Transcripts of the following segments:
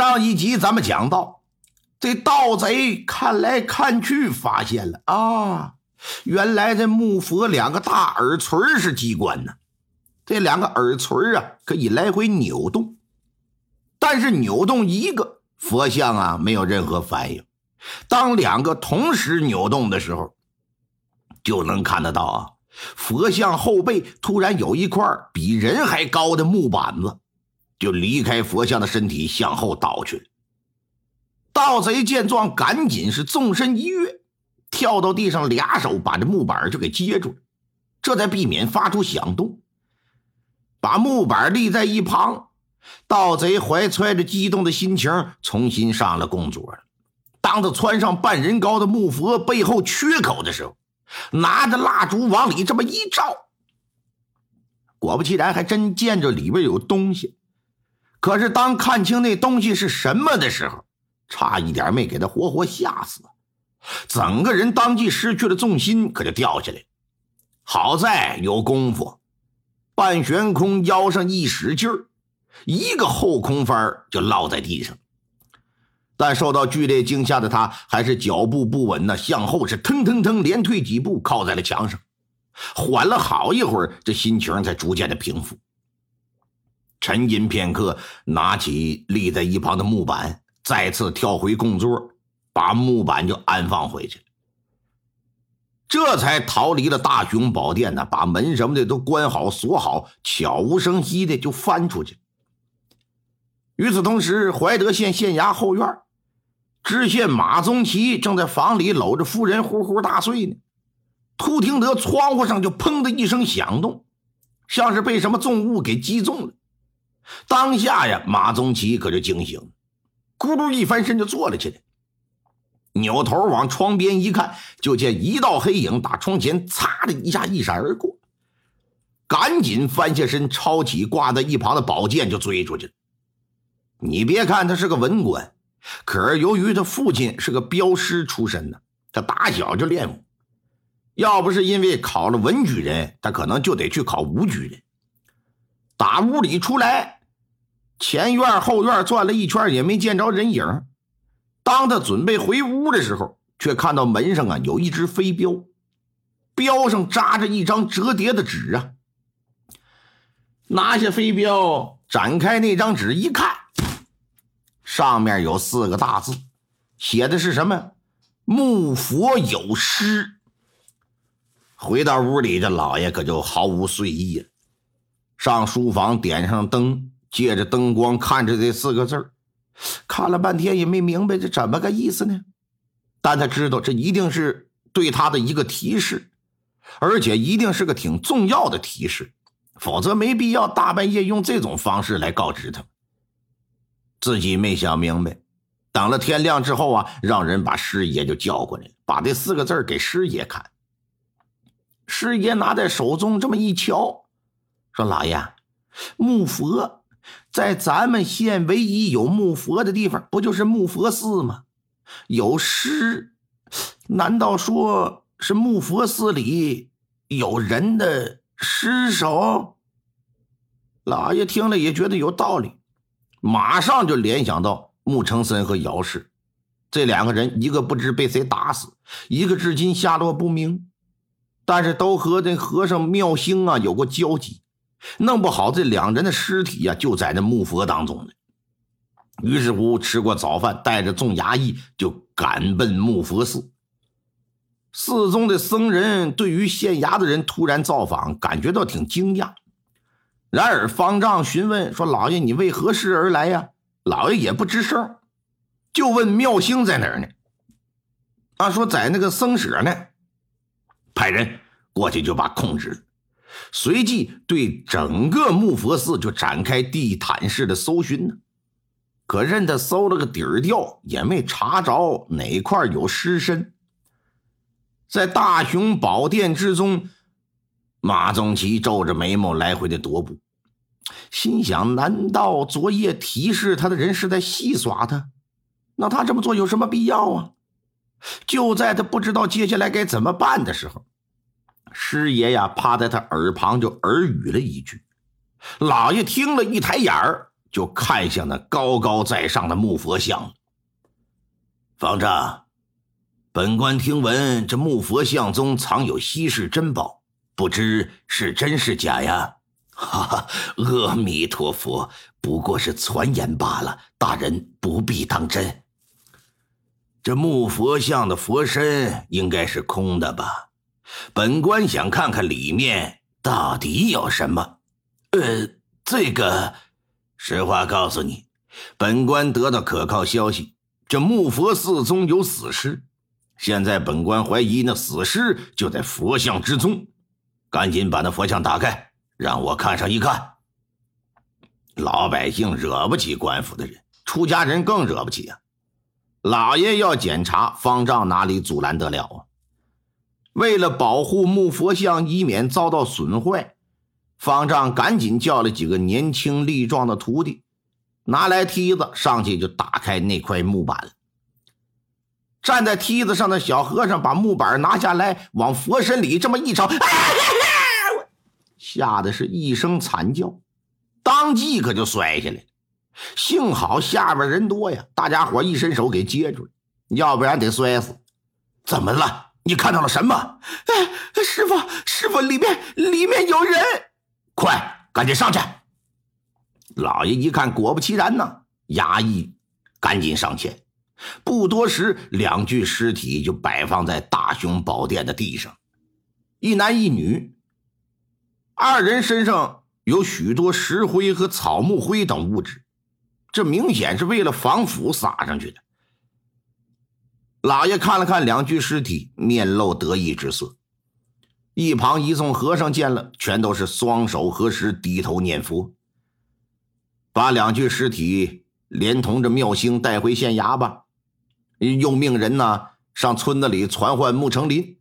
上一集咱们讲到，这盗贼看来看去，发现了啊，原来这木佛两个大耳垂是机关呢。这两个耳垂啊，可以来回扭动，但是扭动一个佛像啊，没有任何反应。当两个同时扭动的时候，就能看得到啊，佛像后背突然有一块比人还高的木板子。就离开佛像的身体，向后倒去了。盗贼见状，赶紧是纵身一跃，跳到地上，俩手把这木板就给接住了，这才避免发出响动，把木板立在一旁。盗贼怀揣着激动的心情，重新上了供桌。当他穿上半人高的木佛背后缺口的时候，拿着蜡烛往里这么一照，果不其然，还真见着里边有东西。可是，当看清那东西是什么的时候，差一点没给他活活吓死，整个人当即失去了重心，可就掉下来。好在有功夫，半悬空，腰上一使劲儿，一个后空翻就落在地上。但受到剧烈惊吓的他，还是脚步不稳呢，向后是腾腾腾连退几步，靠在了墙上。缓了好一会儿，这心情才逐渐的平复。沉吟片刻，拿起立在一旁的木板，再次跳回供桌，把木板就安放回去这才逃离了大雄宝殿呢，把门什么的都关好锁好，悄无声息的就翻出去。与此同时，怀德县县衙后院，知县马宗奇正在房里搂着夫人呼呼大睡呢，突听得窗户上就砰的一声响动，像是被什么重物给击中了。当下呀，马宗奇可就惊醒，咕噜一翻身就坐了起来，扭头往窗边一看，就见一道黑影打窗前擦的一下一闪而过，赶紧翻下身，抄起挂在一旁的宝剑就追出去了。你别看他是个文官，可是由于他父亲是个镖师出身呢，他打小就练武，要不是因为考了文举人，他可能就得去考武举人。打屋里出来，前院后院转了一圈，也没见着人影。当他准备回屋的时候，却看到门上啊有一只飞镖，镖上扎着一张折叠的纸啊。拿下飞镖，展开那张纸一看，上面有四个大字，写的是什么？木佛有诗。回到屋里，这老爷可就毫无睡意了。上书房，点上灯，借着灯光看着这四个字看了半天也没明白这怎么个意思呢？但他知道这一定是对他的一个提示，而且一定是个挺重要的提示，否则没必要大半夜用这种方式来告知他。自己没想明白，等了天亮之后啊，让人把师爷就叫过来，把这四个字给师爷看。师爷拿在手中这么一瞧。说老爷，木佛在咱们县唯一有木佛的地方，不就是木佛寺吗？有尸，难道说是木佛寺里有人的尸首？老爷听了也觉得有道理，马上就联想到木成森和姚氏这两个人，一个不知被谁打死，一个至今下落不明，但是都和这和尚妙兴啊有过交集。弄不好这两人的尸体呀就在那木佛当中呢。于是乎，吃过早饭，带着众衙役就赶奔木佛寺。寺中的僧人对于县衙的人突然造访，感觉到挺惊讶。然而方丈询问说：“老爷，你为何事而来呀？”老爷也不吱声，就问妙兴在哪儿呢？他说在那个僧舍呢。派人过去就把控制了。随即对整个木佛寺就展开地毯式的搜寻呢，可任他搜了个底儿掉，也没查着哪块有尸身。在大雄宝殿之中，马宗奇皱着眉毛来回的踱步，心想：难道昨夜提示他的人是在戏耍他？那他这么做有什么必要啊？就在他不知道接下来该怎么办的时候。师爷呀，趴在他耳旁就耳语了一句。老爷听了一抬眼儿，就看向那高高在上的木佛像。方丈，本官听闻这木佛像中藏有稀世珍宝，不知是真是假呀？哈哈，阿弥陀佛，不过是传言罢了，大人不必当真。这木佛像的佛身应该是空的吧？本官想看看里面到底有什么。呃，这个，实话告诉你，本官得到可靠消息，这木佛寺中有死尸，现在本官怀疑那死尸就在佛像之中，赶紧把那佛像打开，让我看上一看。老百姓惹不起官府的人，出家人更惹不起啊。老爷要检查方丈，哪里阻拦得了啊？为了保护木佛像，以免遭到损坏，方丈赶紧叫了几个年轻力壮的徒弟，拿来梯子上去就打开那块木板。站在梯子上的小和尚把木板拿下来，往佛身里这么一朝，吓得是一声惨叫，当即可就摔下来了。幸好下边人多呀，大家伙一伸手给接住了，要不然得摔死。怎么了？你看到了什么？哎，师傅，师傅，里面里面有人！快，赶紧上去！老爷一看，果不其然呢，衙役赶紧上前。不多时，两具尸体就摆放在大雄宝殿的地上，一男一女，二人身上有许多石灰和草木灰等物质。这明显是为了防腐撒上去的。老爷看了看两具尸体，面露得意之色。一旁一众和尚见了，全都是双手合十，低头念佛。把两具尸体连同着妙星带回县衙吧，又命人呢上村子里传唤穆成林。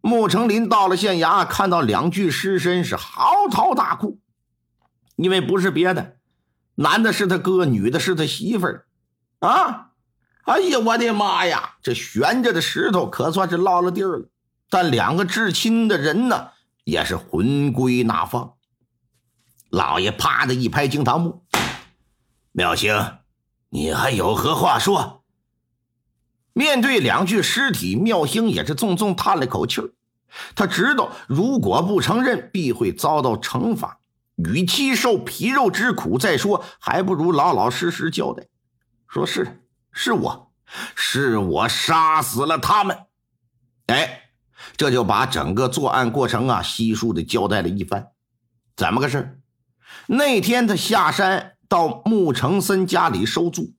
穆成林到了县衙，看到两具尸身，是嚎啕大哭，因为不是别的。男的是他哥，女的是他媳妇儿，啊！哎呀，我的妈呀！这悬着的石头可算是落了地儿了，但两个至亲的人呢，也是魂归那方。老爷啪的一拍惊堂木，妙星，你还有何话说？面对两具尸体，妙星也是重重叹了口气。他知道，如果不承认，必会遭到惩罚。与其受皮肉之苦，再说还不如老老实实交代。说是是我，是我杀死了他们。哎，这就把整个作案过程啊悉数的交代了一番。怎么个事那天他下山到穆成森家里收租，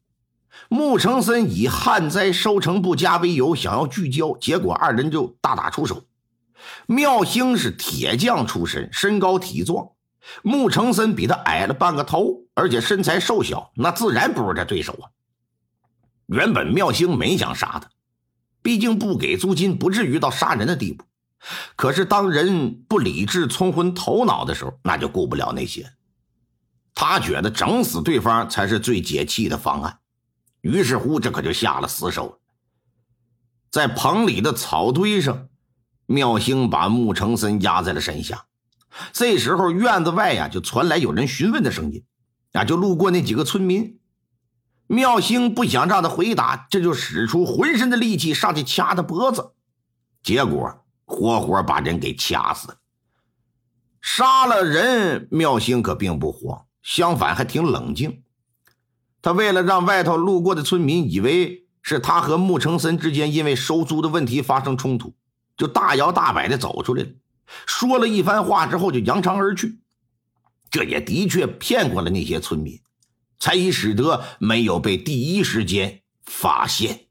穆成森以旱灾收成不佳为由，想要聚焦，结果二人就大打出手。妙兴是铁匠出身，身高体壮。穆成森比他矮了半个头，而且身材瘦小，那自然不是他对手啊。原本妙兴没想杀他，毕竟不给租金不至于到杀人的地步。可是当人不理智、冲昏头脑的时候，那就顾不了那些。他觉得整死对方才是最解气的方案，于是乎这可就下了死手。在棚里的草堆上，妙兴把穆成森压在了身下。这时候，院子外呀就传来有人询问的声音，啊，就路过那几个村民。妙星不想让他回答，这就使出浑身的力气上去掐他脖子，结果活活把人给掐死了。杀了人，妙星可并不慌，相反还挺冷静。他为了让外头路过的村民以为是他和穆成森之间因为收租的问题发生冲突，就大摇大摆的走出来了。说了一番话之后，就扬长而去。这也的确骗过了那些村民，才使得没有被第一时间发现。